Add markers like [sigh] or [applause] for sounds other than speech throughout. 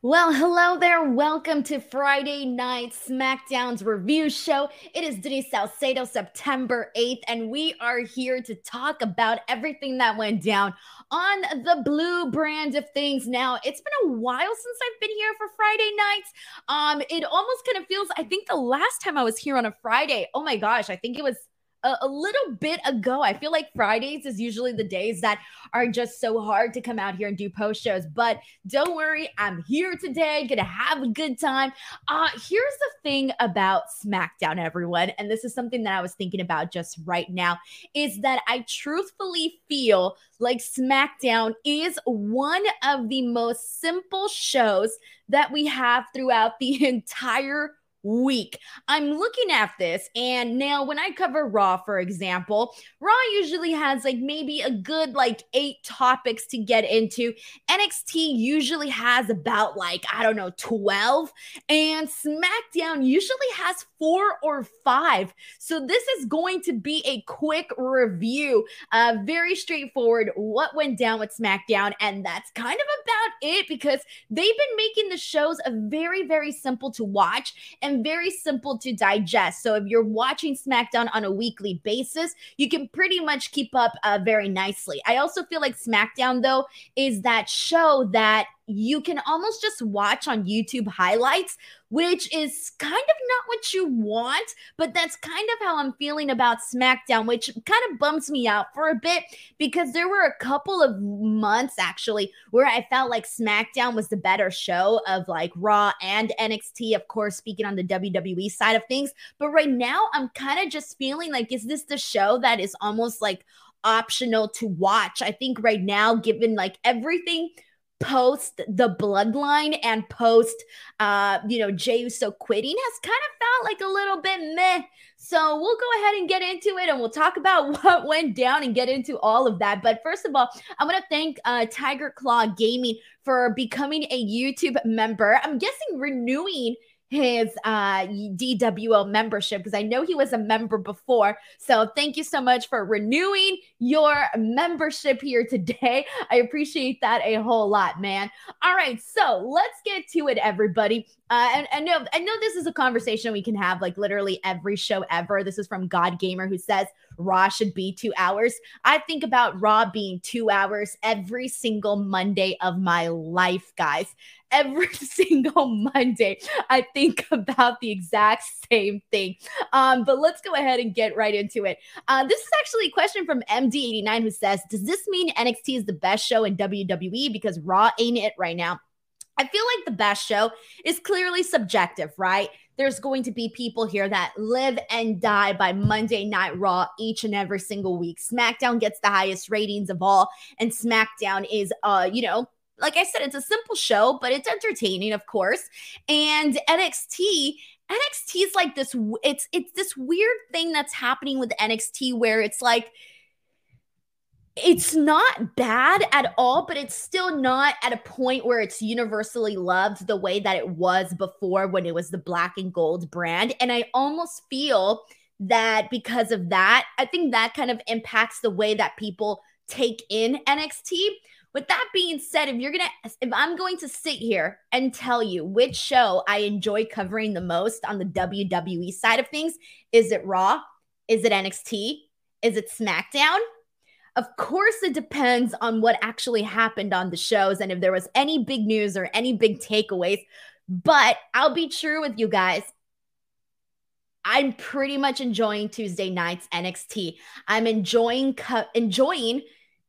Well, hello there. Welcome to Friday Night SmackDown's review show. It is Denise Salcedo, September 8th, and we are here to talk about everything that went down on the blue brand of things. Now, it's been a while since I've been here for Friday nights. Um, it almost kind of feels, I think the last time I was here on a Friday, oh my gosh, I think it was a, a, little bit ago. I feel like Fridays is usually the days that are just so hard to come out here and do post shows. But don't worry, I'm here today, gonna have a good time. Uh, here's the thing about SmackDown, everyone, and this is something that I was thinking about just right now, is that I truthfully feel like SmackDown is one of the most simple shows that we have throughout the [laughs] entire week. I'm looking at this, and now when I cover Raw, for example, Raw usually has like maybe a good like eight topics to get into. NXT usually has about like, I don't know, 12, and SmackDown usually has four or five. So this is going to be a quick review, uh, very straightforward, what went down with SmackDown, and that's kind of about it because they've been making the shows very, very simple to watch and very simple to digest. So if you're watching SmackDown on a weekly basis, you can pretty much keep up uh, very nicely. I also feel like SmackDown, though, is that show that you can almost just watch on YouTube highlights, which is kind of not what you want, but that's kind of how I'm feeling about SmackDown, which kind of bums me out for a bit because there were a couple of months actually where I felt like SmackDown was the better show of like Raw and NXT, of course, speaking on the WWE side of things. But right now, I'm kind of just feeling like, is this the show that is almost like optional to watch? I think right now, given like everything post the bloodline and post uh you know Jey Uso quitting has kind of felt like a little bit meh. So we'll go ahead and get into it and we'll talk about [laughs] what went down and get into all of that. But first of all, I want to thank uh Tiger Claw Gaming for becoming a YouTube member. I'm guessing renewing his uh, DWL membership because I know he was a member before. So thank you so much for renewing your membership here today. [laughs] I appreciate that a whole lot, man. All right, so let's get to it, everybody. Uh, and I know I know this is a conversation we can have like literally every show ever. This is from God Gamer who says Raw should be two hours. I think about Raw being two hours every single Monday of my life, guys every [laughs] single Monday. I think about the exact same thing. Um, but let's go ahead and get right into it. Uh, this is actually a question from MD89 who says, Does this mean NXT is the best show in WWE because Raw ain't it right now? I feel like the best show is clearly subjective, right? There's going to be people here that live and die by Monday Night Raw each and every single week. SmackDown gets the highest ratings of all, and SmackDown is, uh, you know, like I said, it's a simple show, but it's entertaining, of course. And NXT, NXT is like this. It's it's this weird thing that's happening with NXT where it's like it's not bad at all, but it's still not at a point where it's universally loved the way that it was before when it was the black and gold brand. And I almost feel that because of that, I think that kind of impacts the way that people take in NXT. With that being said, if you're going to, if I'm going to sit here and tell you which show I enjoy covering the most on the WWE side of things, is it Raw? Is it NXT? Is it SmackDown? Of course, it depends on what actually happened on the shows and if there was any big news or any big takeaways. But I'll be true with you guys. I'm pretty much enjoying Tuesday nights NXT. I'm enjoying co- enjoying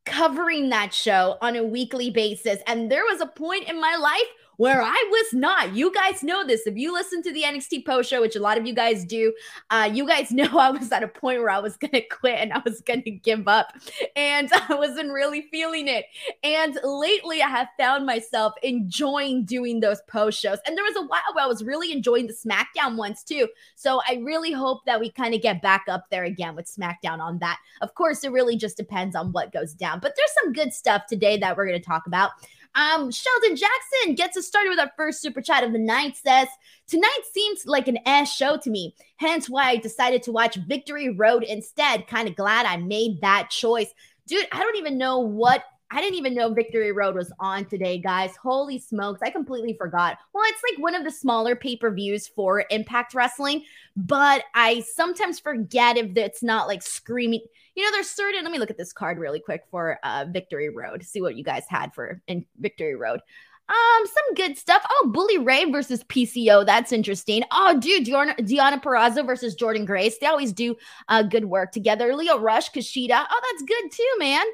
covering that show on a weekly basis. And there was a point in my life where I was not. You guys know this. If you listen to the NXT post show, which a lot of you guys do, uh, you guys [laughs] know I was at a point where I was going [laughs] to quit and I was going to give up. And [laughs] I wasn't really feeling it. And lately, I have found myself enjoying doing those post shows. And there was a while where I was really enjoying the SmackDown ones too. So I really hope that we kind of get back up there again with SmackDown on that. Of course, it really just depends on what goes down. But there's some good stuff today that we're going to talk about. Um, Sheldon Jackson gets us started with our first super chat of the night. Says tonight seems like an ass show to me, hence why I decided to watch Victory Road instead. Kind of glad I made that choice, dude. I don't even know what I didn't even know Victory Road was on today, guys. Holy smokes. I completely forgot. Well, it's like one of the smaller pay per views for Impact Wrestling, but I sometimes forget if it's not like screaming. You know, there's certain, let me look at this card really quick for uh, Victory Road, see what you guys had for in Victory Road. Um, some good stuff. Oh, Bully Ray versus PCO. That's interesting. Oh, dude, Deonna, Deonna Purrazzo versus Jordynne Grace. They always do uh, good work together. Lio Rush, Kushida. Oh, that's good too, man.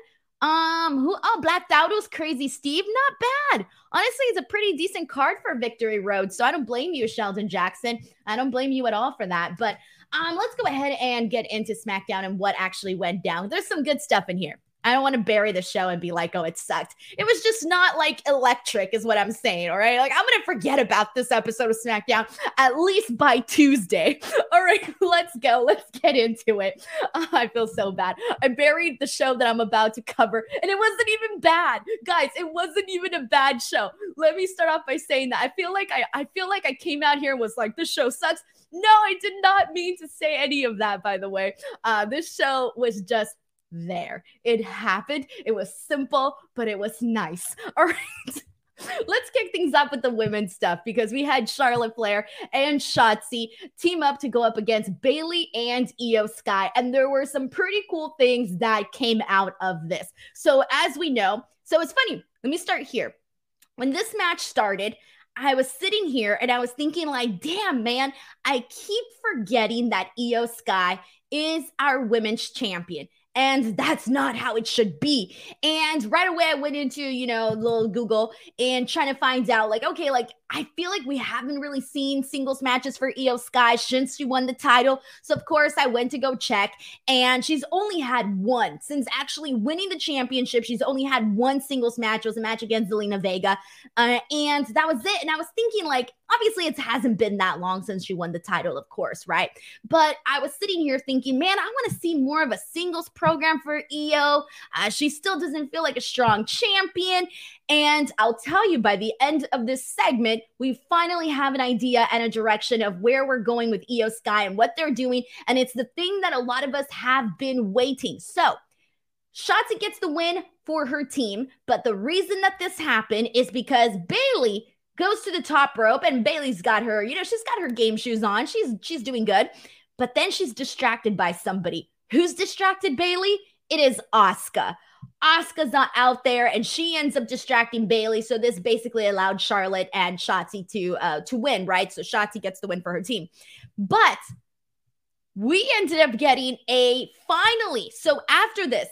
Um, who? Oh, Black Dowdle's Crazy Steve. Not bad. Honestly, it's a pretty decent card for Victory Road. So I don't blame you, Sheldon Jackson. I don't blame you at all for that. But um, let's go ahead and get into SmackDown and what actually went down. There's some good stuff in here. I don't want to bury the show and be like, oh, it sucked. It was just not like electric, is what I'm saying. All right. Like, I'm going to forget about this episode of SmackDown at least by Tuesday. [laughs] All right. Let's go. Let's get into it. Oh, [laughs] I feel so bad. I buried the show that I'm about to cover, and it wasn't even bad. Guys, it wasn't even a bad show. Let me start off by saying that I feel like I, I feel like I came out here and was like, this show sucks. No, I did not mean to say any of that, by the way. Uh, this show was just there. It happened. It was simple, but it was nice. [laughs] All right. Let's kick things up with the women's stuff because we had Charlotte Flair and Shotzi team up to go up against Bayley and Iyo Sky. And there were some pretty cool things that came out of this. So, as we know, so it's funny. Let me start here. When this match started, I was sitting here and I was thinking, like, damn, man, I keep forgetting that Iyo Sky is our women's champion and that's not how it should be. And right away, I went into, you know, little Google and trying to find out, like, okay, like, I feel like we haven't really seen singles matches for Iyo Sky since she won the title. So, of course, I went to go check, and she's only had one since actually winning the championship. She's only had one singles match. It was a match against Zelina Vega. Uh, and that was it. And I was thinking, like, obviously, it hasn't been that long since she won the title, of course, right? But I was sitting here thinking, man, I want to see more of a singles program for Iyo. Uh, she still doesn't feel like a strong champion. And I'll tell you, by the end of this segment, we finally have an idea and a direction of where we're going with Iyo Sky and what they're doing. And it's the thing that a lot of us have been waiting. So, Shotzi gets the win for her team. But the reason that this happened is because Bayley goes to the top rope and Bayley's got her, you know, she's got her game shoes on. She's she's doing good. But then she's distracted by somebody. Who's distracted Bayley? It is Asuka. Asuka's not out there, and she ends up distracting Bayley. So this basically allowed Charlotte and Shotzi to uh, to win, right? So Shotzi gets the win for her team. But we ended up getting a finally. So after this,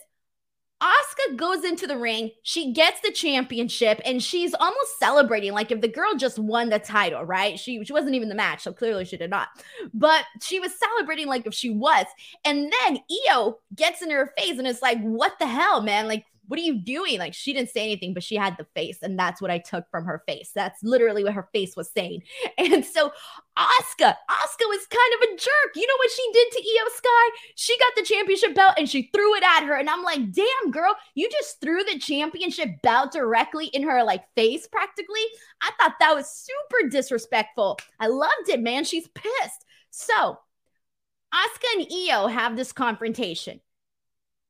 Asuka goes into the ring, she gets the championship, and she's almost celebrating like if the girl just won the title, right? She, she wasn't even the match, so clearly she did not. But she was celebrating like if she was. And then Iyo gets in her face and it's like, what the hell, man? Like, what are you doing? Like she didn't say anything, but she had the face. And that's what I took from her face. That's literally what her face was saying. [laughs] And so Asuka, Asuka was kind of a jerk. You know what she did to Iyo Sky? She got the championship belt and she threw it at her. And I'm like, damn, girl, you just threw the championship belt directly in her like face practically. I thought that was super disrespectful. I loved it, man. She's pissed. So Asuka and Iyo have this confrontation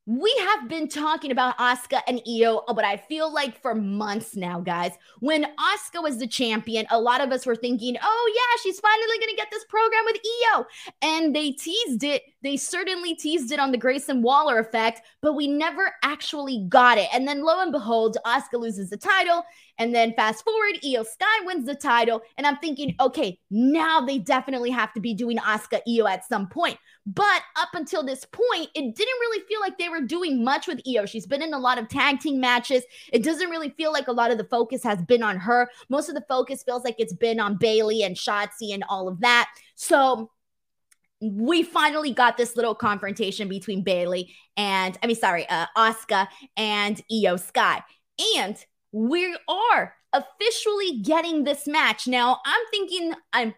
we have been talking about Asuka and Iyo, uh, but I feel like for months now, guys. When Asuka was the champion, a lot of us were thinking, oh, yeah, she's finally going to get this program with Iyo." And they teased it. They certainly teased it on the Grayson Waller effect, but we never actually got it. And then lo and behold, Asuka loses the title. And then fast forward, Iyo Sky wins the title. And I'm thinking, okay, now they definitely have to be doing Asuka Iyo at some point. But up until this point, it didn't really feel like they were doing much with Iyo. She's been in a lot of tag team matches. It doesn't really feel like a lot of the focus has been on her. Most of the focus feels like it's been on Bayley and Shotzi and all of that. So we finally got this little confrontation between Bayley and I mean, sorry, uh, Asuka and Iyo Sky. And we are officially getting this match. Now, I'm thinking, I'm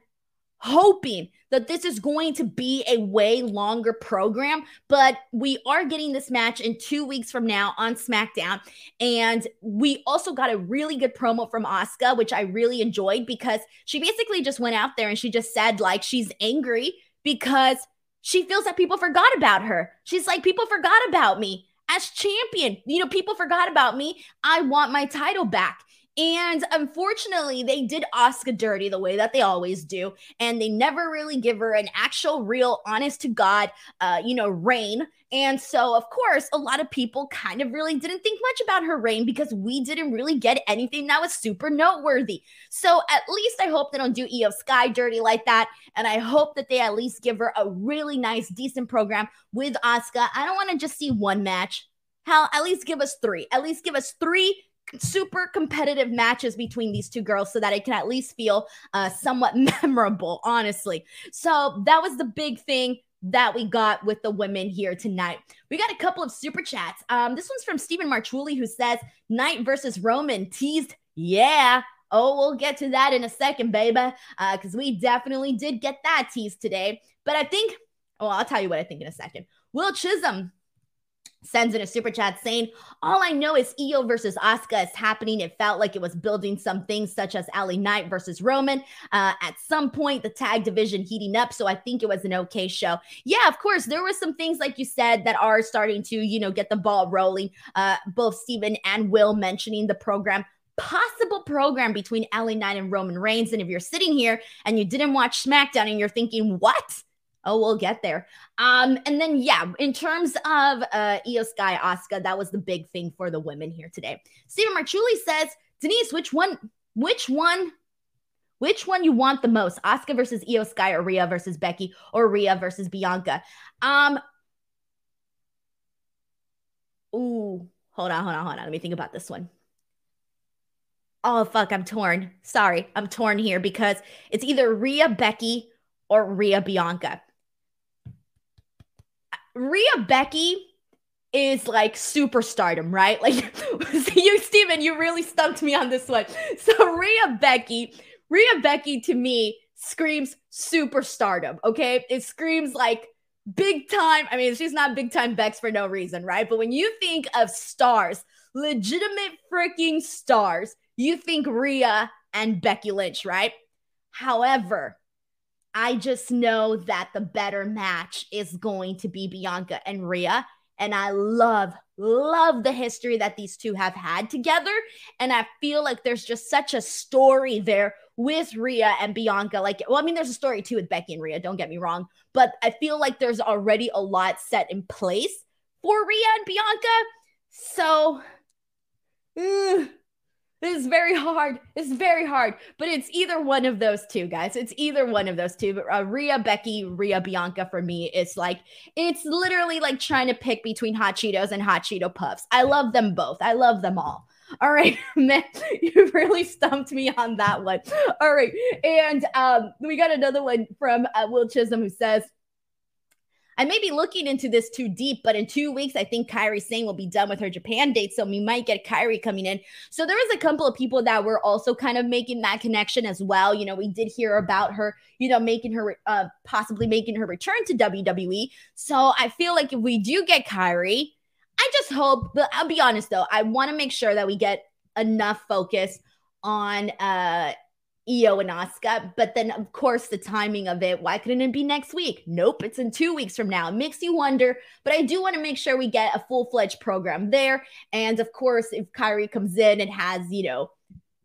hoping that this is going to be a way longer program, but we are getting this match in two weeks from now on SmackDown. And we also got a really good promo from Asuka, which I really enjoyed because she basically just went out there and she just said, like, she's angry because she feels that people forgot about her. She's like, people forgot about me as champion. You know, people forgot about me. I want my title back. And unfortunately, they did Asuka dirty the way that they always do. And they never really give her an actual, real, honest to God, uh, you know, reign. And so, of course, a lot of people kind of really didn't think much about her reign because we didn't really get anything that was super noteworthy. So, at least I hope they don't do Iyo Sky dirty like that. And I hope that they at least give her a really nice, decent program with Asuka. I don't want to just see one match. Hell, at least give us three. At least give us three super competitive matches between these two girls so that it can at least feel uh, somewhat [laughs] memorable, honestly. So that was the big thing that we got with the women here tonight. We got a couple of super chats. Um, this one's from Stephen Marchuli who says Knight versus Roman teased. Yeah. Oh, we'll get to that in a second, baby. Uh, because we definitely did get that tease today. But I think, well, I'll tell you what I think in a second. Will Chisholm sends in a super chat saying, All I know is Iyo versus Asuka is happening. It felt like it was building some things such as LA Knight versus Roman. Uh, at some point, the tag division heating up. So I think it was an okay show. Yeah, of course, there were some things, like you said, that are starting to, you know, get the ball rolling. Uh, both Stephen and Will mentioning the program possible program between LA Knight and Roman Reigns. And if you're sitting here and you didn't watch SmackDown and you're thinking, what? Oh, we'll get there. Um, and then yeah, in terms of uh Iyo Sky Asuka, that was the big thing for the women here today. Stephen Marchuli says, Denise, which one, which one, which one you want the most? Asuka versus Iyo Sky or Rhea versus Becky or Rhea versus Bianca? Um, ooh, hold on, hold on, hold on. Let me think about this one. Oh fuck, I'm torn. Sorry, I'm torn here because it's either Rhea Becky or Rhea Bianca. Rhea Becky is like superstardom, right? Like [laughs] you, Steven, you really stumped me on this one. [laughs] So Rhea Becky, Rhea Becky to me screams superstardom. Okay. It screams like big time. I mean, she's not big time Bex for no reason, right? But when you think of stars, legitimate freaking stars, you think Rhea and Becky Lynch, right? However, I just know that the better match is going to be Bianca and Rhea. And I love, love the history that these two have had together. And I feel like there's just such a story there with Rhea and Bianca. Like, well, I mean, there's a story too with Becky and Rhea, don't get me wrong. But I feel like there's already a lot set in place for Rhea and Bianca. So, eh, uh, it's very hard. It's very hard, but it's either one of those two guys. It's either one of those two. But uh, Rhea, Becky, Rhea, Bianca for me, it's like it's literally like trying to pick between hot Cheetos and hot Cheeto puffs. I love them both. I love them all. All right, [laughs] man, [laughs] you really stumped me on that one. All right, and um, we got another one from uh, Will Chisholm who says, I may be looking into this too deep, but in two weeks, I think Kairi Sane will be done with her Japan date. So we might get Kairi coming in. So there was a couple of people that were also kind of making that connection as well. You know, we did hear about her, you know, making her, uh, possibly making her return to WWE. So I feel like if we do get Kairi, I just hope, but I'll be honest though, I want to make sure that we get enough focus on uh Iyo and Asuka. But then, of course, the timing of it, why couldn't it be next week? Nope, it's in two weeks from now. It makes you wonder, but I do want to make sure we get a full fledged program there. And of course, if Kairi comes in and has, you know,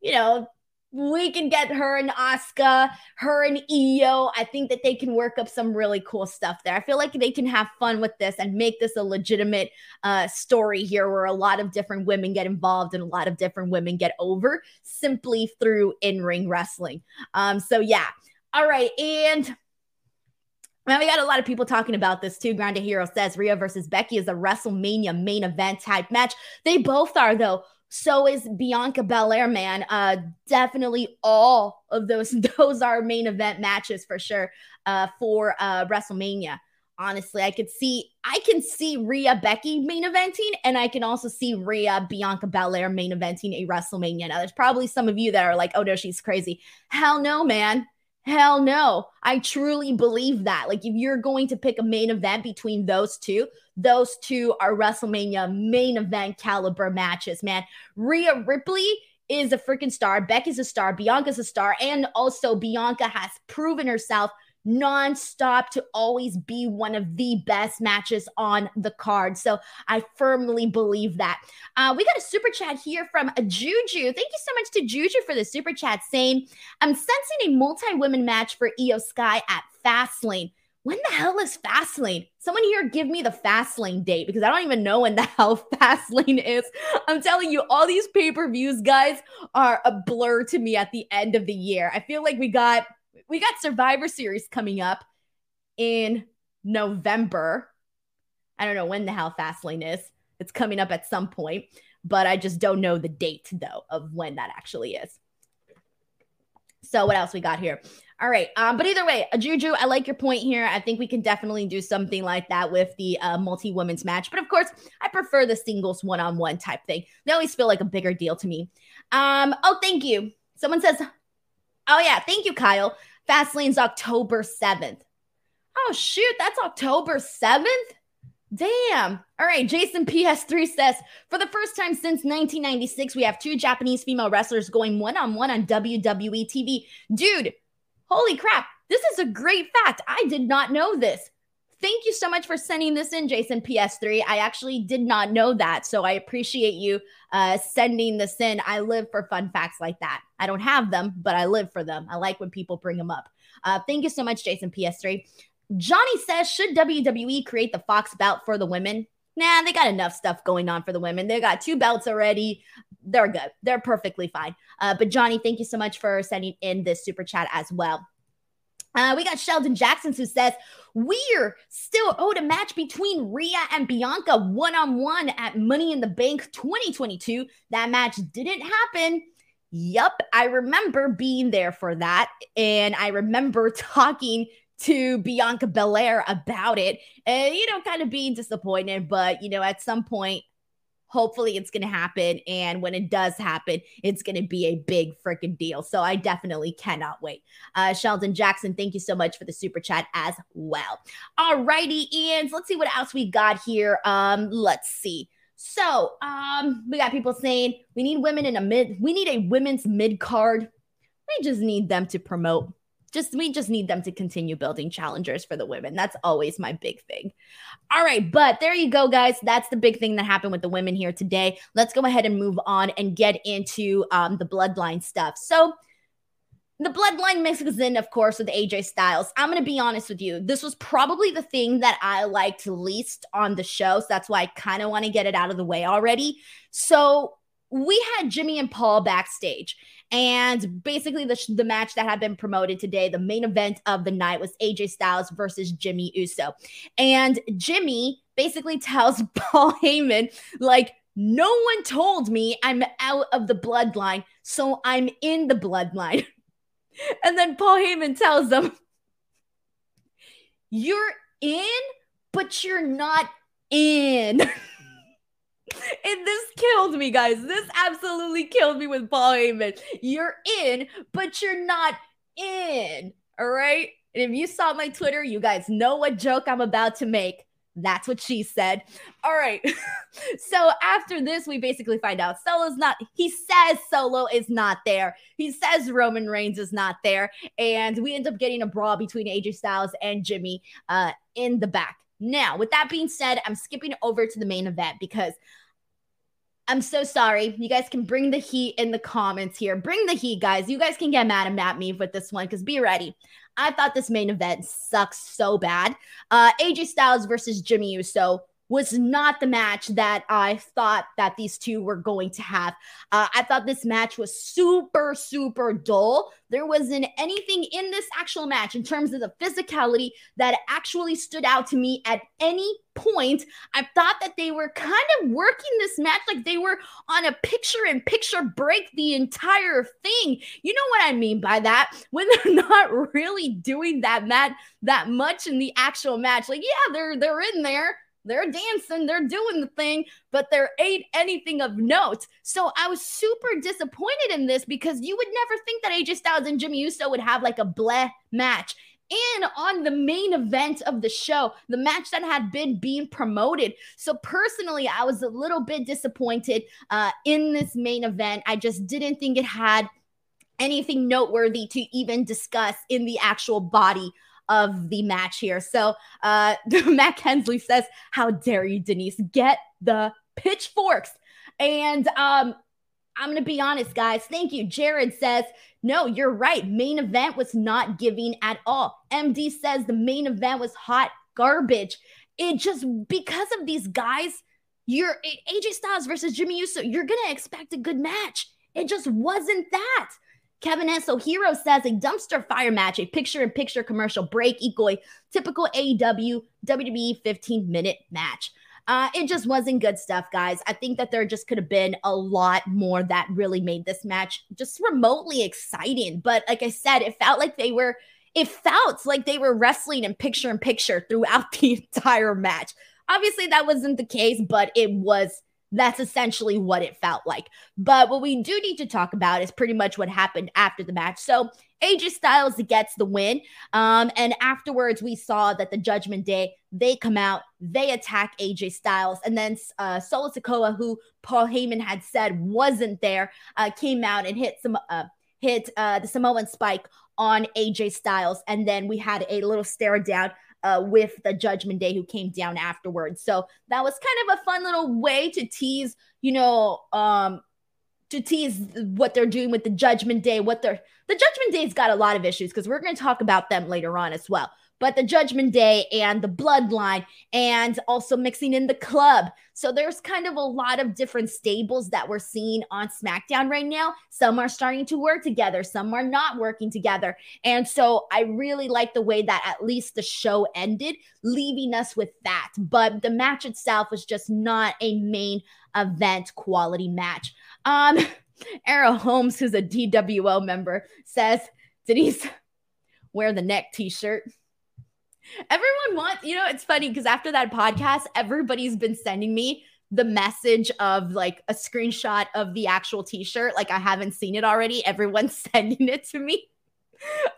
you know, we can get her and Asuka, her and Iyo. I think that they can work up some really cool stuff there. I feel like they can have fun with this and make this a legitimate uh, story here where a lot of different women get involved and a lot of different women get over simply through in ring wrestling. Um, so, yeah. All right. And now we got a lot of people talking about this too. Grande Hero says Rhea versus Becky is a WrestleMania main event type match. They both are, though. So is Bianca Belair, man. Uh, definitely all of those. [laughs] Those are main event matches for sure. Uh, for uh WrestleMania. Honestly, I could see I can see Rhea Becky main eventing, and I can also see Rhea Bianca Belair main eventing a WrestleMania. Now, there's probably some of you that are like, "Oh no, she's crazy." Hell no, man. Hell no. I truly believe that. Like, if you're going to pick a main event between those two, those two are WrestleMania main event caliber matches, man. Rhea Ripley is a freaking star. Becky's a star. Bianca's a star. And also, Bianca has proven herself nonstop to always be one of the best matches on the card. So I firmly believe that. Uh, we got a super chat here from Juju. Thank you so much to Juju for the super chat saying, I'm sensing a multi women match for Iyo Sky at Fastlane. When the hell is Fastlane? Someone here give me the Fastlane date because I don't even know when the [laughs] hell Fastlane is. I'm telling you, all these pay per views, guys, are a blur to me at the end of the year. I feel like we got we got Survivor Series coming up in November. I don't know when the hell Fastlane is. It's coming up at some point, but I just don't know the date though of when that actually is. So what else we got here? All right. Um, but either way, Juju, I like your point here. I think we can definitely do something like that with the uh, multi women's match. But of course, I prefer the singles one on one type thing. They always feel like a bigger deal to me. Um, oh, thank you. Someone says, oh, yeah, thank you, Kyle. Fastlane's October 7th. Oh, shoot, that's October 7th? Damn. All right. Jason PS3 says For the first time since 1996, we have two Japanese female wrestlers going one on one on WWE TV. Dude, holy crap. This is a great fact. I did not know this. Thank you so much for sending this in, Jason PS3. I actually did not know that. So I appreciate you uh, sending this in. I live for fun facts like that. I don't have them, but I live for them. I like when people bring them up. Uh, thank you so much, Jason PS3. Johnny says, should WWE create the Fox belt for the women? Nah, they got enough stuff going on for the women. They got two belts already. They're good. They're perfectly fine. Uh, but Johnny, thank you so much for sending in this super chat as well. Uh, we got Sheldon Jackson who says, We're still owed a match between Rhea and Bianca one on one at Money in the Bank 2022. That match didn't happen. Yup, I remember being there for that. And I remember [laughs] talking to Bianca Belair about it and, you know, kind of being disappointed. But, you know, at some point, hopefully it's going to happen. And when it does happen, it's going to be a big freaking deal. So I definitely cannot wait. Uh, Sheldon Jackson, thank you so much for the super chat as well. All righty, Ian. Let's see what else we got here. Um, let's see. So um, we got people saying we need women in a mid, we need a women's mid card. We just need them to promote just we just need them to continue building challengers for the women. That's always my big thing. All right, but there you go, guys. That's the big thing that happened with the women here today. Let's go ahead and move on and get into um, the bloodline stuff. So the bloodline mixes in, of course, with AJ Styles. I'm gonna be honest with you. This was probably the thing that I liked least on the show. So that's why I kind of want to get it out of the way already. So we had Jimmy and Paul backstage. And basically, the, the match that had been promoted today, the main event of the night was AJ Styles versus Jimmy Uso. And Jimmy basically tells [laughs] Paul Heyman, like, no one told me I'm out of the bloodline, so I'm in the bloodline. [laughs] [laughs] and then Paul Heyman tells them, You're in, but you're not in. [laughs] And this killed me, guys. This absolutely killed me with Paul Heyman. You're in, but you're not in. All right. And if you saw my Twitter, you guys know what joke I'm about to make. That's what she said. All right. [laughs] so after this, we basically find out Solo's not, he says Solo is not there. He says Roman Reigns is not there. And we end up getting a brawl between AJ Styles and Jimmy uh, in the back. Now, with that being said, I'm skipping over to the main event because I'm so sorry. You guys can bring the heat in the comments here. Bring the heat, guys. You guys can get mad at me with this one because be ready. I thought this main event sucks so bad. Uh, AJ Styles versus Jimmy Uso was not the match that I thought that these two were going to have. Uh, I thought this match was super, super dull. There wasn't anything in this actual match in terms of the physicality that actually stood out to me at any point. I thought that they were kind of working this match like they were on a picture in picture break the entire thing. You know what I mean by that? [laughs] When they're not really doing that match that much in the actual match. Like, yeah, they're they're in there they're dancing, they're doing the thing, but there ain't anything of note. So I was super disappointed in this because you would never think that AJ Styles and Jimmy Uso would have like a bleh match. And on the main event of the show, the match that had been being promoted. So personally, I was a little bit disappointed uh, in this main event. I just didn't think it had anything noteworthy to even discuss in the actual body of the match here. So uh [laughs] Matt Kensley says, How dare you, Denise? Get the pitchforks. And um I'm going to be honest, guys. Thank you. Jared says, no, you're right. Main event was not giving at all. MD says the main event was hot garbage. It just, because of these guys, you're AJ Styles versus Jimmy Uso, you're going to expect a good match. It just wasn't that. Kevin Esso Hero says a dumpster fire match, a picture in picture commercial break equal typical AEW WWE 15 minute match. Uh, it just wasn't good stuff, guys. I think that there just could have been a lot more that really made this match just remotely exciting. But like I said, it felt like they were, it felt like they were wrestling in picture in picture throughout [laughs] the entire match. Obviously, that wasn't the case, but it was that's essentially what it felt like. But what we do need to talk about is pretty much what happened after the match. So AJ Styles gets the win. Um, and afterwards, we saw that the Judgment Day, they come out, they attack AJ Styles. And then uh, Solo Sikoa, who Paul Heyman had said wasn't there, uh, came out and hit some uh, hit uh, the Samoan spike on AJ Styles. And then we had a little stare down uh, with the Judgment Day who came down afterwards. So that was kind of a fun little way to tease, you know, um, to tease what they're doing with the Judgment Day. What they're the Judgment Day's got a lot of issues because we're going to talk about them later on as well but the Judgment Day and the Bloodline, and also mixing in the club. So there's kind of a lot of different stables that we're seeing on SmackDown right now. Some are starting to work together, some are not working together. And so I really like the way that at least the show ended, leaving us with that. But the match itself was just not a main event quality match. Um, [laughs] Arrow Holmes, who's a DWO member, says, Denise, wear the neck t shirt. Everyone wants, you know, it's funny because after that podcast, everybody's been sending me the message of like a screenshot of the actual t-shirt. Like I haven't seen it already. Everyone's [laughs] sending it to me.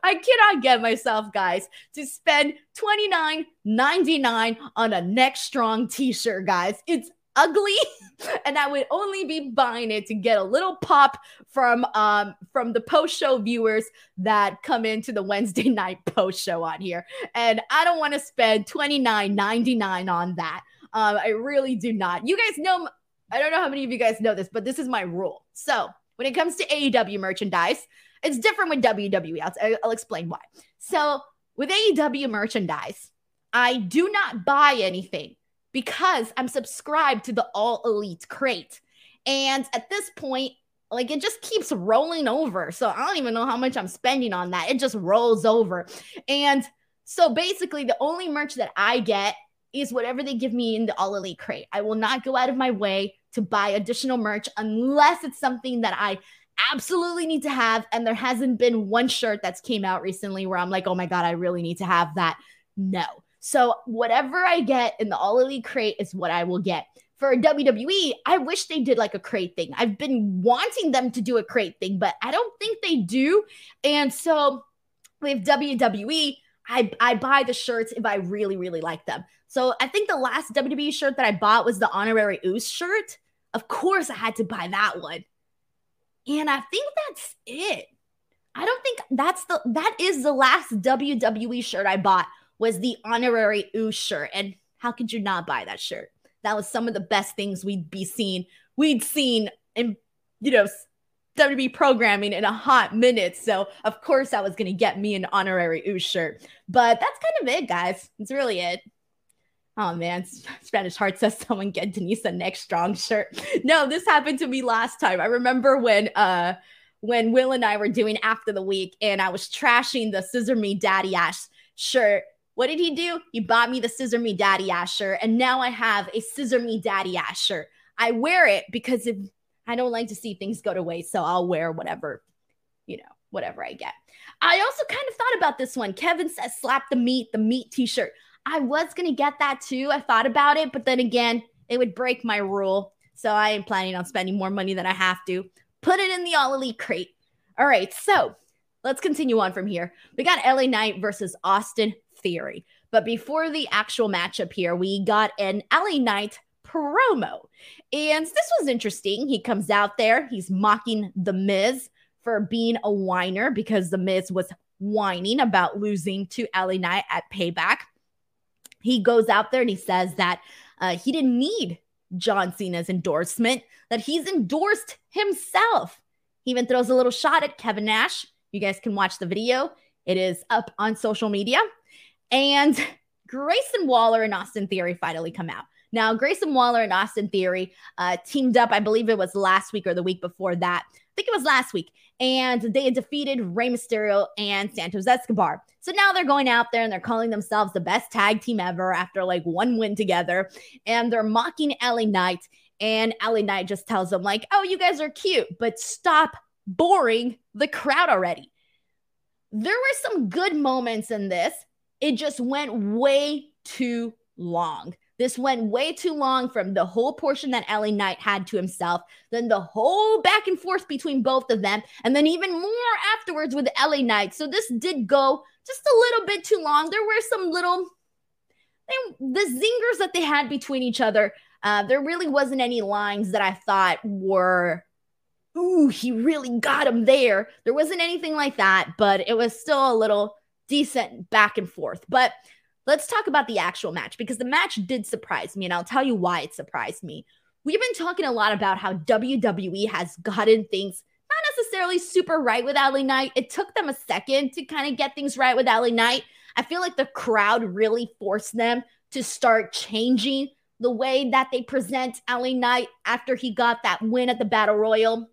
I cannot get myself, guys, to spend $29.99 on a neck strong t-shirt, guys. It's ugly [laughs] and i would only be buying it to get a little pop from um from the post show viewers that come into the wednesday [laughs] night post show on here. And i don't want to spend 29.99 on that. Um i really do not. You guys know i don't know how many of you guys know this but this is my rule. So when it comes to aew merchandise it's different with wwe i'll, I'll explain why. So with aew merchandise i do not buy anything because I'm subscribed to the All Elite crate. And at this point, like it just keeps rolling over. So I don't even know how much I'm spending on that. It just rolls over. And so basically, the only merch that I get is whatever they give me in the All Elite crate. I will not go out of my way to buy additional merch unless it's something that I absolutely need to have. And there hasn't been one shirt that's came out recently where I'm like, oh my God, I really need to have that. No. So whatever I get in the All Elite crate is what I will get. For WWE, I wish they did like a crate thing. I've been wanting them to do a crate thing, but I don't think they do. And so with WWE, I, I buy the shirts if I really, really like them. So I think the last WWE shirt that I bought was the honorary Uce shirt. Of course, I had to buy that one. And I think that's it. I don't think that's the that is the last WWE shirt I bought was the honorary Uce shirt. And how could you not buy that shirt? That was some of the best things we'd be seen. We'd seen in, you know, WWE programming in a hot minute. So of course that was gonna get me an honorary Uce shirt. But that's kind of it, guys. It's really it. Oh man, [laughs] Spanish Heart says someone get Denise a neck strong shirt. [laughs] No, this happened to me last time. I remember when uh when Will and I were doing after the week and I was trashing the Scissor Me Daddy Ash shirt what did he do? He bought me the Scissor Me Daddy Ash shirt, and now I have a Scissor Me Daddy Ash shirt. I wear it because if I don't like to see things go to waste, so I'll wear whatever, you know, whatever I get. I also kind of thought about this one. Kevin says, slap the meat, the meat t shirt. I was to get that too. I thought about it, but then again, it would break my rule. So I am planning on spending more money than I have to. Put it in the All Elite crate. All right, so let's continue on from here. We got LA Knight versus Austin theory. But before the actual matchup here, we got an LA Knight promo. And this was interesting. He comes out there, he's mocking The Miz for being a whiner because The Miz was whining about losing to LA Knight at Payback. He goes out there and he says that uh, he didn't need John Cena's endorsement, that he's endorsed himself. He even throws a little shot at Kevin Nash. You guys can watch the video, it is up on social media. And [laughs] Grayson Waller and Austin Theory finally come out. Now, Grayson Waller and Austin Theory uh, teamed up, I believe it was last week or the week before that. I think it was last week. And they defeated Rey Mysterio and Santos Escobar. So now they're going out there and they're calling themselves the best tag team ever after like one win together. And they're mocking LA Knight. And LA Knight just tells them, like, oh, you guys are cute, but stop boring the crowd already. There were some good moments in this. It just went way too long. This went way too long from the whole portion that LA Knight had to himself, then the whole back and forth between both of them, and then even more afterwards with LA Knight. So this did go just a little bit too long. There were some little they, the zingers that they had between each other. Uh, there really wasn't any lines that I thought were, ooh, he really got him there. There wasn't anything like that, but it was still a little decent back and forth. But let's talk about the actual match because the match did surprise me, and I'll tell you why it surprised me. We've been talking a lot about how WWE has gotten things not necessarily super right with LA Knight. It took them a second to kind of get things right with LA Knight. I feel like the crowd really forced them to start changing the way that they present LA Knight after he got that win at the Battle Royal,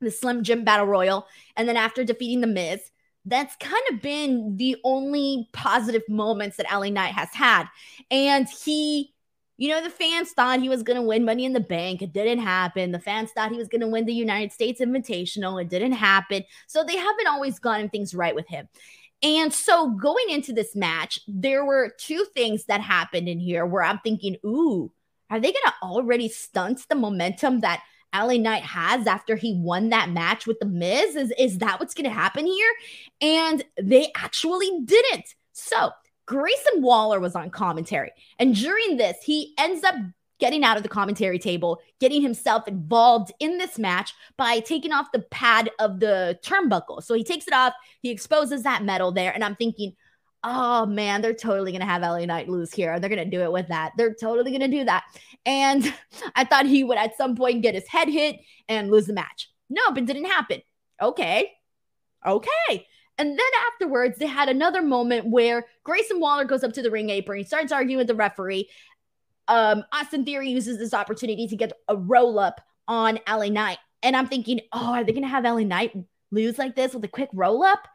the Slim Jim Battle Royal, and then after defeating The Miz that's kind of been the only positive moments that LA Knight has had. And he, you know, the fans thought he was going to win Money in the Bank. It didn't happen. The fans thought he was going to win the United States Invitational. It didn't happen. So they haven't always gotten things right with him. And so going into this match, there were two things that happened in here where I'm thinking, ooh, are they going to already stunt the momentum that LA Knight has after he won that match with The Miz? Is, is that what's going to happen here? And they actually didn't. So Grayson Waller was on commentary. And during this, he ends up getting out of the commentary table, getting himself involved in this match by taking off the pad of the turnbuckle. So he takes it off, he exposes that metal there. And I'm thinking, oh man, they're totally gonna have LA Knight lose here. They're gonna do it with that. They're totally gonna do that. And [laughs] I thought he would at some point get his head hit and lose the match. Nope, it didn't happen. Okay. Okay. And then afterwards, they had another moment where Grayson Waller goes up to the ring apron. He starts arguing with the referee. Um, Austin Theory uses this opportunity to get a roll up on LA Knight. And I'm thinking, oh, are they going to have LA Knight lose like this with a quick roll up?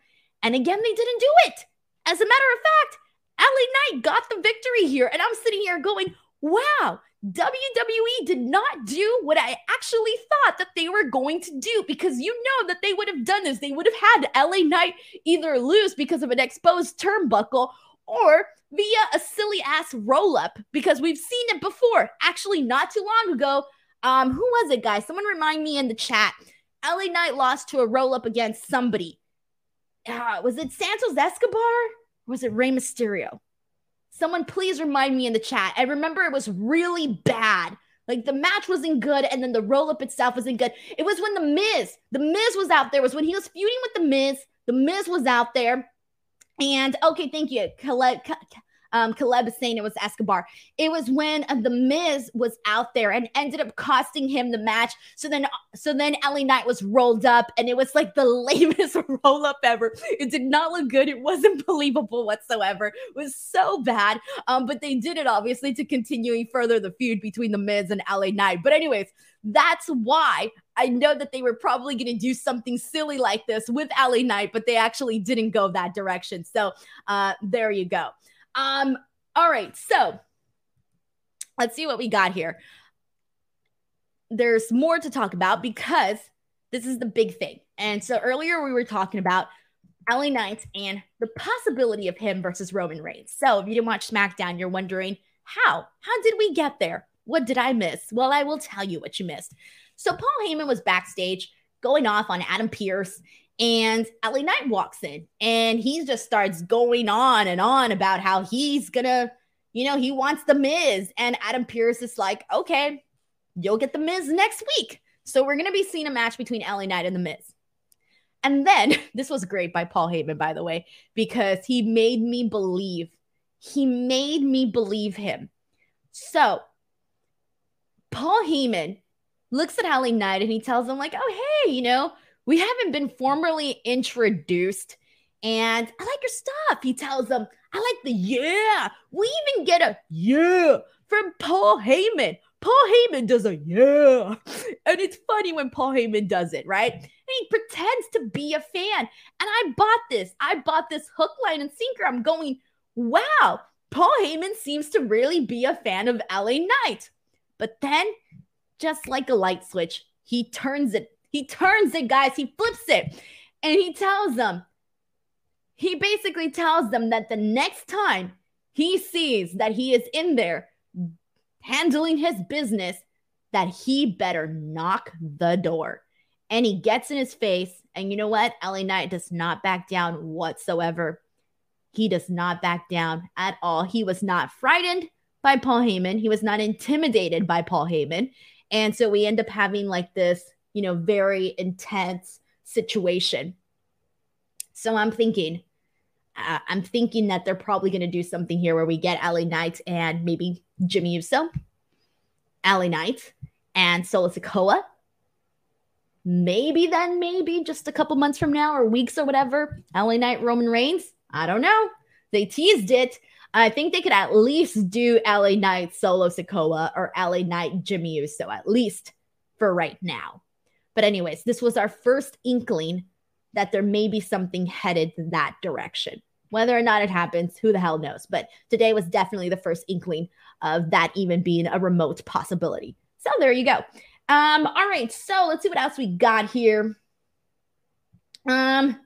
And again, they didn't do it. As a matter of fact, LA Knight got the victory here. And I'm sitting here going, wow, WWE did not do what I actually thought that they were going to do because you know that they would have done this. They would have had LA Knight either lose because of an exposed turnbuckle or via a silly ass roll up because we've seen it before. Actually, not too long ago. Um, who was it, guys? Someone remind me in the chat. LA Knight lost to a roll up against somebody. Uh, was it Santos Escobar? Was it Rey Mysterio? Someone please remind me in the chat. I remember it was really bad. Like the match wasn't good, and then the roll up itself wasn't good. It was when the Miz, the Miz was out there. It was when he was feuding with the Miz. The Miz was out there, and okay, thank you, Caleb, um, Caleb is saying it was Escobar. It was when uh, the Miz was out there and ended up costing him the match. So then, so then LA Knight was rolled up, and it was like the [laughs] lamest roll up ever. It did not look good. It wasn't [laughs] believable whatsoever. It was so bad. Um, but they did it obviously to continue further the feud between the Miz and LA Knight. But anyways, that's why I know that they were probably going to do something silly like this with LA Knight, but they actually didn't go that direction. So uh, there you go. Um, all right, so let's see what we got here. There's more to talk about because this is the big thing. And so earlier we were talking about LA Knight and the possibility of him versus Roman Reigns. So if you didn't watch SmackDown, you're wondering how? How did we get there? What did I miss? Well, I will tell you what you missed. So Paul Heyman was backstage going off on Adam Pearce and LA Knight walks in and he just starts going on and on about how he's gonna, you know, he wants the Miz. And Adam Pearce is like, okay, you'll get the Miz next week. So we're gonna be seeing a match between LA Knight and the Miz. And then [laughs] this was great by Paul Heyman, by the way, because he made me believe. He made me believe him. So Paul Heyman looks at LA Knight and he tells him, like, oh, hey, you know, we haven't been formally introduced. And I like your stuff. He tells them, I like the yeah. We even get a yeah from Paul Heyman. Paul Heyman does a yeah. And it's funny when Paul Heyman does it, right? And he pretends to be a fan. And I bought this. I bought this hook, line, and sinker. I'm going, wow, Paul Heyman seems to really be a fan of LA Knight. But then, just like a light switch, he turns it. He turns it, guys. He flips it. And he tells them, he basically tells them that the next time he sees that he is in there handling his business, that he better knock the door. And he gets in his face. And you know what? LA Knight does not back down whatsoever. He does not back down at all. He was not frightened by Paul Heyman. He was not intimidated by Paul Heyman. And so we end up having like this, you know, very intense situation. So I'm thinking, uh, I'm thinking that they're probably going to do something here where we get LA Knight and maybe Jimmy Uso, LA Knight, and Solo Sikoa. Maybe then, maybe just a couple months from now or weeks or whatever, LA Knight, Roman Reigns. I don't know. They teased it. I think they could at least do LA Knight, Solo Sikoa, or LA Knight, Jimmy Uso, at least for right now. But, anyways, this was our first inkling that there may be something headed that direction. Whether or not it happens, who the hell knows? But today was definitely the first inkling of that even being a remote possibility. So there you go. Um, all right, so let's see what else we got here. Um,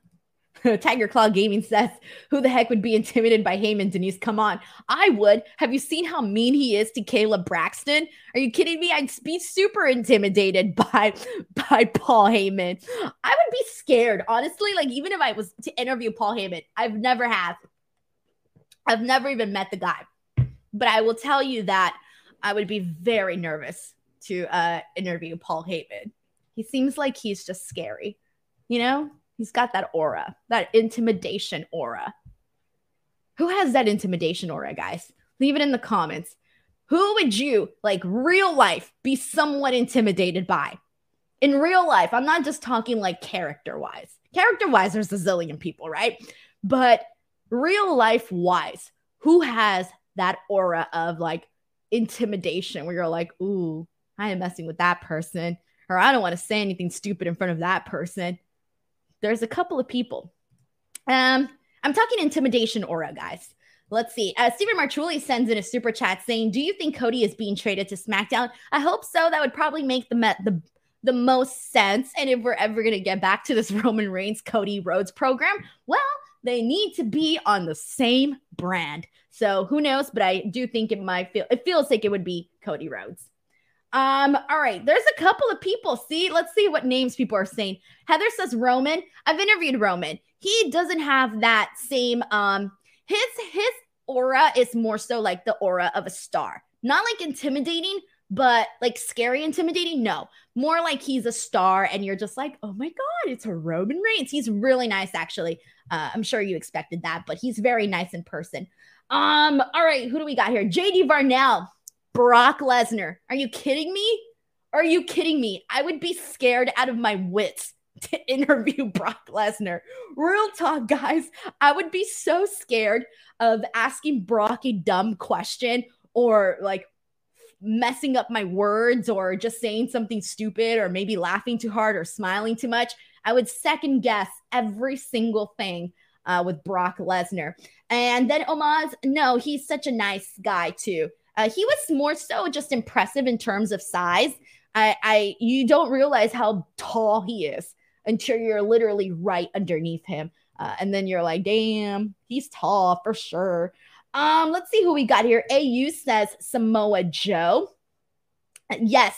[laughs] Tiger Claw Gaming says, Who the heck would be intimidated by Heyman, Denise? Come on. I would. Have you seen how mean he is to Kayla Braxton? Are you kidding me? I'd be super intimidated [laughs] by, by Paul Heyman. I would be scared, honestly. Like, even if I was to interview Paul Heyman, I've never have. I've never even met the guy. But I will tell you that I would be very nervous to uh, interview Paul Heyman. He seems like he's just scary, you know? He's got that aura, that intimidation aura. Who has that intimidation aura, guys? Leave it in the comments. Who would you, like real life, be somewhat intimidated by? In real life, I'm not just talking like character wise. Character wise, there's a zillion people, right? But real life wise, who has that aura of like intimidation where you're like, ooh, I am messing with that person, or I don't want to say anything stupid in front of that person there's a couple of people. Um, I'm talking intimidation aura, guys. Let's see. Uh, Stephen Marchuli sends in a super chat saying, "Do you think Cody is being traded to SmackDown? I hope so. That would probably make the met the the most sense. And if we're ever gonna get back to this [laughs] Roman Reigns Cody Rhodes program, well, they need to be on the same brand. So who knows? But I do think it might feel. It feels like it would be Cody Rhodes. Um, all right, there's a couple of people. See, let's see what names people are saying. Heather says Roman. I've interviewed Roman. He doesn't have that same um his his aura is more so like the aura of a star. Not like intimidating, but like scary intimidating. No, more like he's a star and you're just like, "Oh my god, it's a Roman Reigns." He's really nice actually. Uh, I'm sure you expected that, but he's very nice in person. Um, all right, who do we got here? JD Varnell. Brock Lesnar. Are you kidding me? Are you kidding me? I would be scared out of my wits to [laughs] interview Brock Lesnar. Real talk, guys. I would be so scared of asking Brock a dumb question or like messing up my words or just saying something stupid or maybe laughing too hard or smiling too much. I would second guess every single thing uh, with Brock Lesnar. And then Omos, no, he's such a nice guy too. Uh, he was more so just impressive in terms of size. I, I, you don't realize how tall he is until you're literally right underneath him, uh, and then you're like, damn, he's tall for sure. Um, let's see who we got here. AU says Samoa Joe. Yes,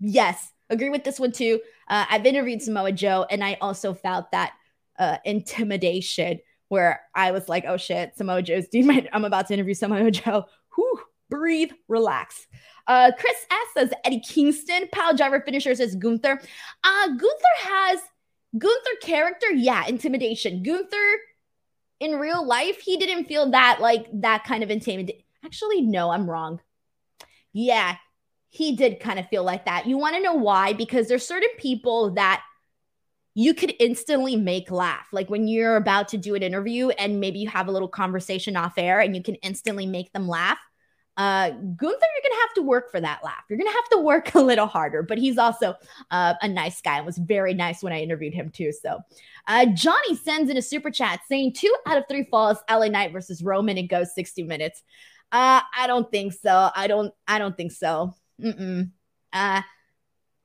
yes, agree with this one too. Uh, I've interviewed Samoa Joe, and I also felt that uh, intimidation where I was like, oh shit, Samoa Joe's [laughs] dude, I'm about to interview Samoa Joe. Whew, breathe, relax. Uh, Chris S says Eddie Kingston, pile driver finishers says Gunther. Uh, Gunther has Gunther character, yeah, intimidation. Gunther in real life, he didn't feel that like that kind of intimidation. Actually, no, I'm wrong. Yeah, he did kind of feel like that. You want to know why? Because there's certain people that you could instantly make laugh. Like when you're about to do an interview and maybe you have a little conversation off air and you can instantly make them laugh. Uh, Gunther, you're gonna have to work for that laugh. You're gonna have to work a little harder, but he's also uh, a nice guy. It was very nice when I interviewed him too. So, uh, Johnny sends in a super chat saying two out of three falls, LA Knight versus Roman. It goes 60 minutes. Uh, I don't think so. I don't. I don't think so. Mm-mm. Uh,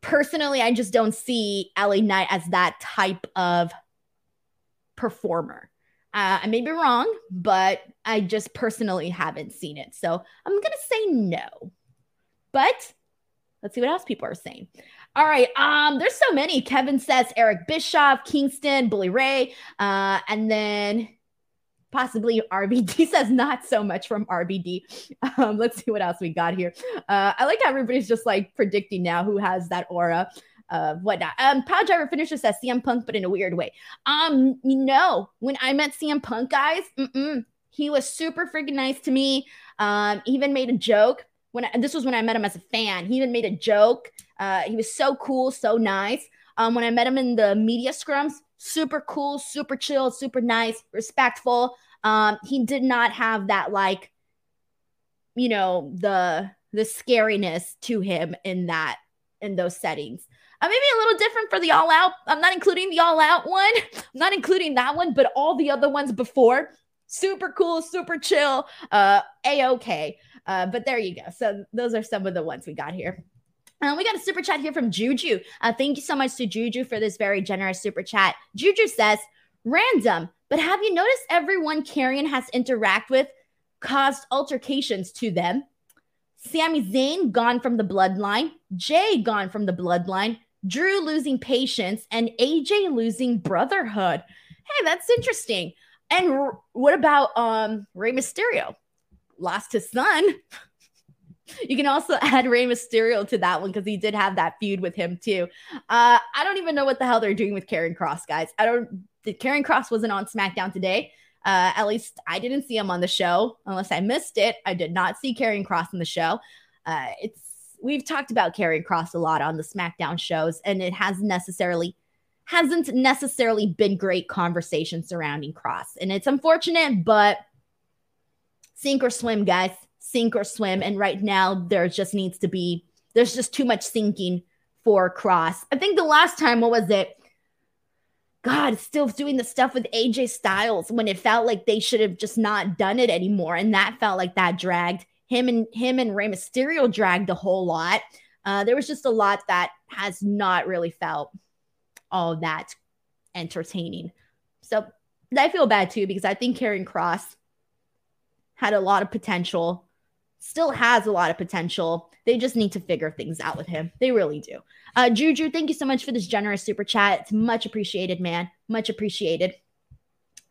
personally, I just don't see LA Knight as that type of performer. Uh, I may be wrong, but I just personally haven't seen it. So I'm going to say no. But let's see what else people are saying. All right. Um, there's so many. Kevin says Eric Bischoff, Kingston, Bully Ray, uh, and then possibly RBD [laughs] says not so much from RBD. Um, let's see what else we got here. Uh, I like how everybody's just like predicting now who has that aura whatnot. Um, Power Driver finisher says CM Punk, but in a weird way. Um, know, when I met CM Punk, guys, he was super freaking nice to me. Um, even made a joke when I, this was when I met him as a fan. He even made a joke. Uh, he was so cool, so nice. Um, when I met him in the media scrums, super cool, super chill, super nice, respectful. Um, he did not have that like, you know, the the scariness to him in that in those settings. Uh, maybe a little different for the all out. I'm not including the all out one. [laughs] I'm not including that one, but all the other ones before. Super cool, super chill, uh, a okay. Uh, but there you go. So those are some of the ones we got here. Um, we got a super chat here from Juju. Uh, thank you so much to Juju for this very generous super chat. Juju says, random, but have you noticed everyone Karrion has interact with caused altercations to them? Sami Zayn gone from the bloodline, Jey gone from the bloodline, Drew losing patience, and AJ losing brotherhood. Hey, that's interesting. And r- what about um Rey Mysterio? Lost his son. [laughs] you can also [laughs] add Rey Mysterio to that one because he did have that feud with him too. Uh, I don't even know what the hell they're doing with Karrion Kross, guys. I don't. Karrion Kross wasn't on SmackDown today. Uh, at least I didn't see him on the show, unless I missed it. I did not see Karrion Kross in the show. Uh, it's we've talked about Karrion Kross a lot on the SmackDown shows, and it has necessarily hasn't necessarily been great conversation surrounding Kross, and it's unfortunate, but sink or swim, guys, sink or swim. And right now, there just needs to be there's just too much sinking for Kross. I think the last time, what was it? God, still doing the stuff with AJ Styles when it felt like they should have just not done it anymore. And that felt like that dragged him and him and Rey Mysterio dragged a whole lot. Uh, there was just a lot that has not really felt all that entertaining. So I feel bad too because I think Karrion Kross had a lot of potential, still has a lot of potential. They just need to figure things out with him. They really do. Uh, Juju, thank you so much for this generous super chat. It's much appreciated, man. Much appreciated.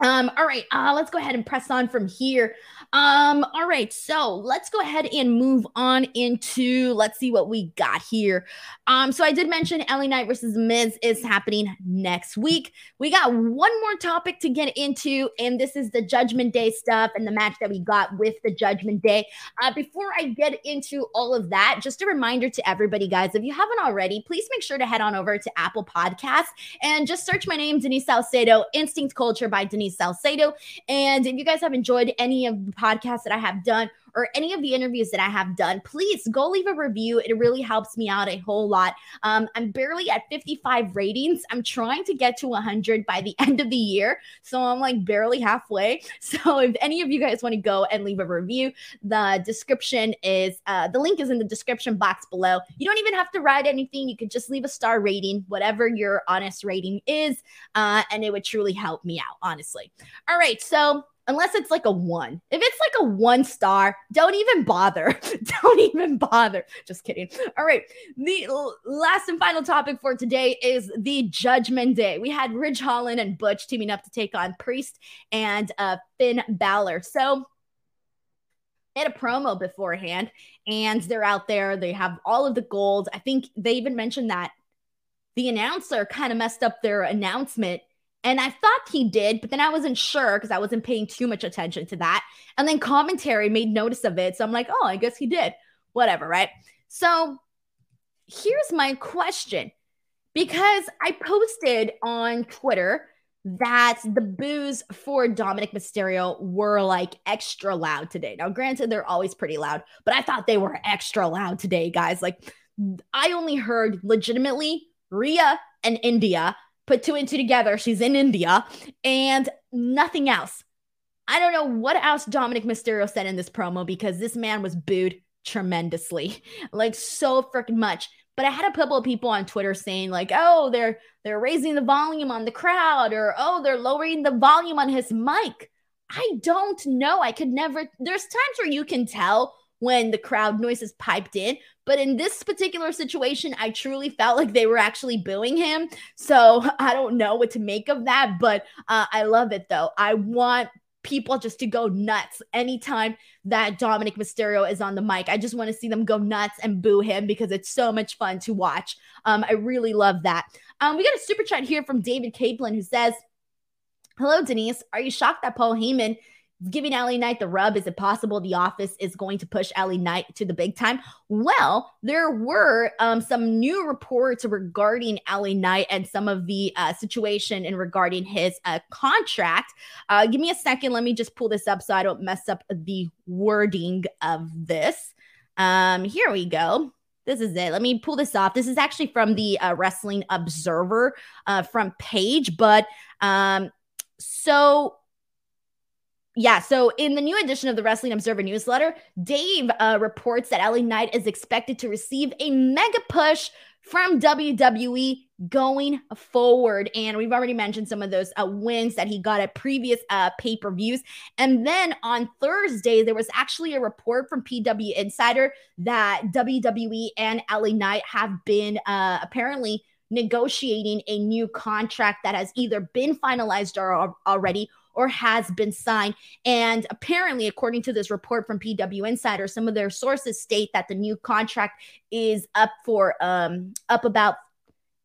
Um, all right, uh, let's go ahead and press on from here. Um, all right, so let's go ahead and move on into let's see what we got here. Um, so I did mention LA Knight versus Miz is happening next week. We got one more topic to get into, and this is the Judgment Day stuff and the match that we got with the Judgment Day. Uh, before I get into all of that, just a reminder to everybody, guys, if you haven't already, please make sure to head on over to Apple Podcasts and just search my name, Denise Salcedo, Instinct Culture by Denise Salcedo. And if you guys have enjoyed any of podcasts that I have done or any of the interviews that I have done, please go leave a review. It really helps me out a whole lot. Um, I'm barely at 55 ratings. I'm trying to get to 100 by the [laughs] end of the year. So I'm like barely halfway. [laughs] So if any of you guys want to go and leave a review, the description is uh, the link is in the description box below. You don't even have to write anything. You could just leave a star rating, whatever your honest rating is. Uh, and it would truly help me out, honestly. All right. So unless it's like a one. If it's like a one star, don't even bother. [laughs] don't even bother. Just kidding. All right. The last and final topic for today is the Judgment Day. We had Ridge Holland and Butch teaming up to take on Priest and uh, Finn Balor. So, had a promo beforehand, and they're out there. They have all of the gold. I think they even mentioned that the announcer kind of messed up their announcement. And I thought he did, but then I wasn't sure because I wasn't paying too much attention to that. And then commentary made notice of it. So I'm like, oh, I guess he did. Whatever, right? So here's my question because I posted on Twitter that the boos for Dominik Mysterio were like extra loud today. Now, granted, they're always pretty loud, but I thought they were extra loud today, guys. Like, I only heard legitimately Rhea and India put two and two together. She's in India and nothing else. I don't know what else Dominik Mysterio said in this promo because this man was booed tremendously, [laughs] like so freaking much. But I had a couple of people on Twitter saying like, "Oh, they're they're raising the volume on the crowd," or "Oh, they're lowering the volume on his mic." I don't know. I could never. There's times where you can tell when the crowd noise is piped in, but in this particular situation, I truly felt like they were actually booing him. So [laughs] I don't know what to make of that, but uh, I love it though. I want people just to go nuts anytime that Dominik Mysterio is on the mic. I just want to see them go nuts and boo him because it's so much fun to watch. Um, I really love that. Um, we got a super chat here from David Kaplan who says, Hello, Denise. Are you shocked that Paul Heyman giving LA Knight the rub. Is it possible the office is going to push LA Knight to the big time? Well, there were um, some new reports regarding LA Knight and some of the uh, situation and regarding his uh, contract. Uh, give me a second. Let me just pull this up so I don't mess up the wording of this. Um, here we go. This is it. Let me pull this off. This is actually from the uh, Wrestling Observer uh, front page, but um, so yeah, so in the new edition of the Wrestling Observer newsletter, Dave uh, reports that LA Knight is expected to receive a mega push from WWE going forward. And we've already mentioned some of those uh, wins that he got at previous uh, pay per views. And then on Thursday, there was actually a report from PW Insider that WWE and LA Knight have been uh, apparently negotiating a new contract that has either been finalized or already or has been signed. And apparently, according to this report from PW Insider, some of their sources state that the new contract is up for um up about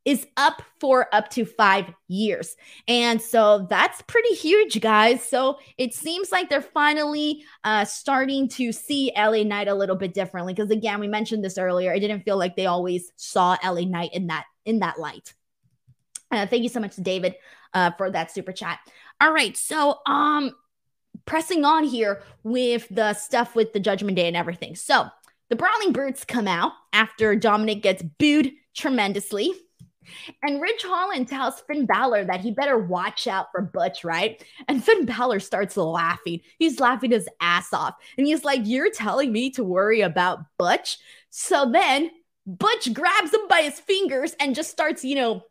is up for up to five years. And so that's pretty huge, guys. So it seems like they're finally uh, starting to see LA Knight a little bit differently. Because again, we mentioned this earlier. It didn't feel like they always saw LA Knight in that in that light. Uh, thank you so much, David, uh, for that super chat. All right. So, um, pressing on here with the stuff with the Judgment Day and everything. So, the Brawling Brutes come out after Dominik gets booed tremendously. And Ridge Holland tells Finn Balor that he better watch out for Butch, right? And Finn Balor starts laughing. He's laughing his ass off. And he's like, You're telling me to worry about Butch? So then Butch grabs him by his fingers and just starts, you know,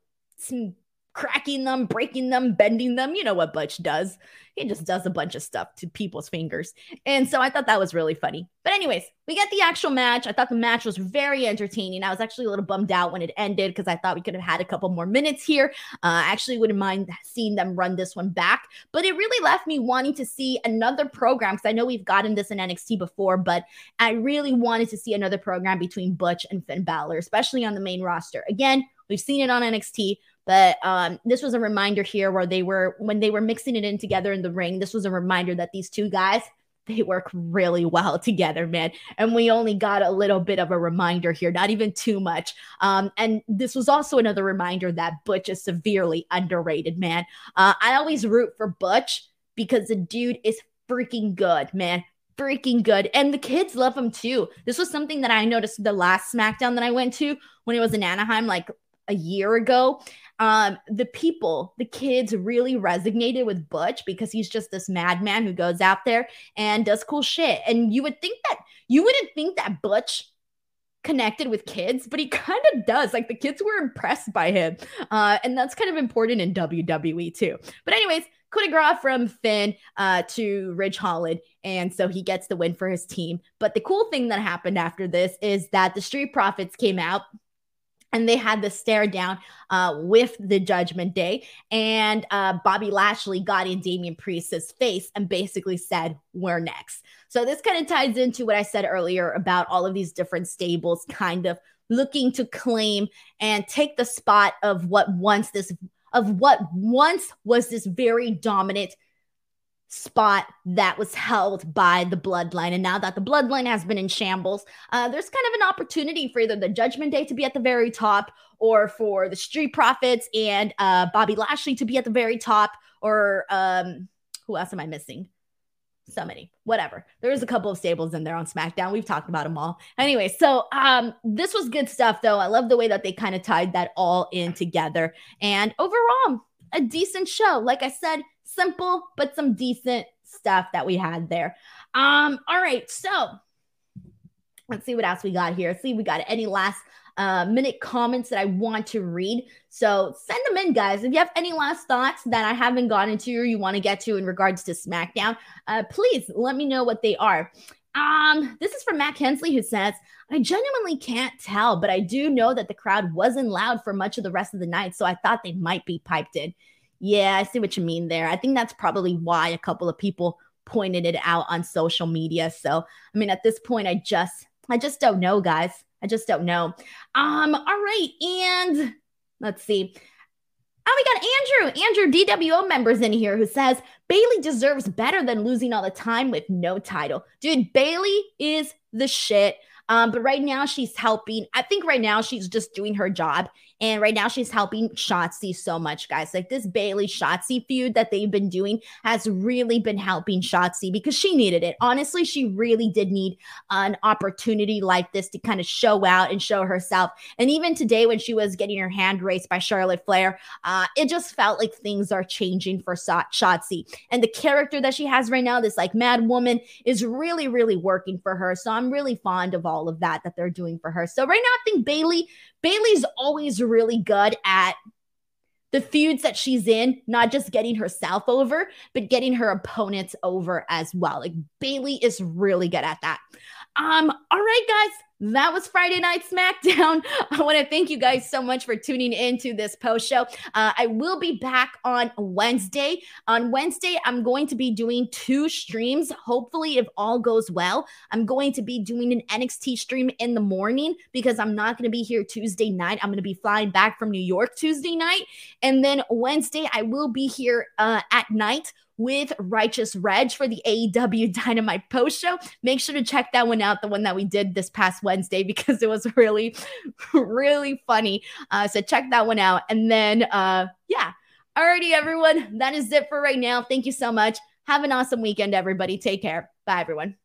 cracking them, breaking them, bending them. You know what Butch does. He just does a bunch of stuff to people's fingers. And so I thought that was really funny. But, anyways, we get the actual match. I thought the match was very entertaining. I was actually a little bummed out when it ended because I thought we could have had a couple more minutes here. Uh, I actually wouldn't mind seeing them run this one back. But it really left me wanting to see another program because I know we've gotten this in NXT before, but I really wanted to see another program between Butch and Finn Balor, especially on the main roster. Again, we've seen it on NXT. But um, this was a reminder here where they were, when they were mixing it in together in the ring, this was a reminder that these two guys, they work really well together, man. And we only got a little bit of a reminder here, not even too much. Um, and this was also another reminder that Butch is severely underrated, man. Uh, I always root for Butch because the dude is freaking good, man freaking good. And the kids love him too. This was something that I noticed the last SmackDown that I went to when it was in Anaheim, like a year ago um, the people, the kids really resonated with Butch because he's just this madman who goes out there and does cool shit. And you would think that you wouldn't think that Butch connected with kids, but he [laughs] kind of does. Like the kids were impressed by him. Uh, and that's kind of important in WWE too. But, anyways, coup de grace from Finn uh, to Ridge Holland. And so he gets the win for his team. But the cool thing that happened after this is that the Street Profits came out and they had the stare down uh, with the Judgment Day. And uh, Bobby Lashley got in Damian Priest's face and basically said, We're next. So this kind of ties into what I said earlier about all of these different stables kind of looking to claim and take the spot of what once this of what once was this very dominant spot that was held by the bloodline. And now that the bloodline has been in shambles, uh, there's kind of an opportunity for either the Judgment Day to be at the very top or for the Street Profits and uh, Bobby Lashley to be at the very top or um, who else am I missing? so many whatever. There's a couple of stables in there on smackdown. We've talked about them all. Anyway so um this was good stuff though. I love the way that they kind of tied that all in together. And overall a decent show. Like i said simple but some decent stuff that we had there um all right so let's see what else we got here see we got any last uh, minute comments that I want to read. So send them in, guys. If you have any last thoughts that I haven't gotten to or you want to get to in regards to SmackDown, uh, please let me know what they are. Um, this is from Matt Hensley who says, I genuinely can't tell, but I do know that the crowd wasn't loud for much of the rest of the night, so I thought they might be piped in. Yeah, I see what you mean there. I think that's probably why a couple of people pointed it out on social media. So, I mean, at this point, I just I just don't know, guys. I just don't know. Um, all right, and let's see. Oh, we got Andrew, Andrew DWO members in here who says Bayley deserves better than losing all the time with no title. Dude, Bayley is the shit. Um, but right now she's helping. I think right now she's just doing her job. And right now she's helping Shotzi so much, guys. Like this Bayley Shotzi feud that they've been doing has really been helping Shotzi because she needed it. Honestly, she really did need an opportunity like this to kind of show out and show herself. And even today, when she was getting her hand raised by Charlotte Flair, uh, it just felt like things are changing for Shotzi. And the character that she has right now, this like mad woman, is really, really working for her. So I'm really fond of all of that that they're doing for her. So right now, I think Bayley Bayley's always really good at the feuds that she's in, not just getting herself over, but getting her opponents over as well. Like Bayley is really good at that. Um, all right, guys that was Friday Night SmackDown. [laughs] I want to thank you guys so much for tuning into this post show. Uh, I will be back on Wednesday. On Wednesday, I'm going to be doing two streams. Hopefully, if all goes well, I'm going to be doing an NXT stream in the morning because I'm not going to be here Tuesday night. I'm going to be flying back from New York Tuesday night. And then Wednesday, I will be here uh, at night with Righteous Reg for the AEW [laughs] Dynamite post show. Make sure to check that one out, the one that we did this past Wednesday, [laughs] because it was really, really funny. Uh, so check that one out. And then, uh, yeah. Alrighty, everyone. That is it for right now. Thank you so much. Have an awesome weekend, everybody. Take care. Bye, everyone.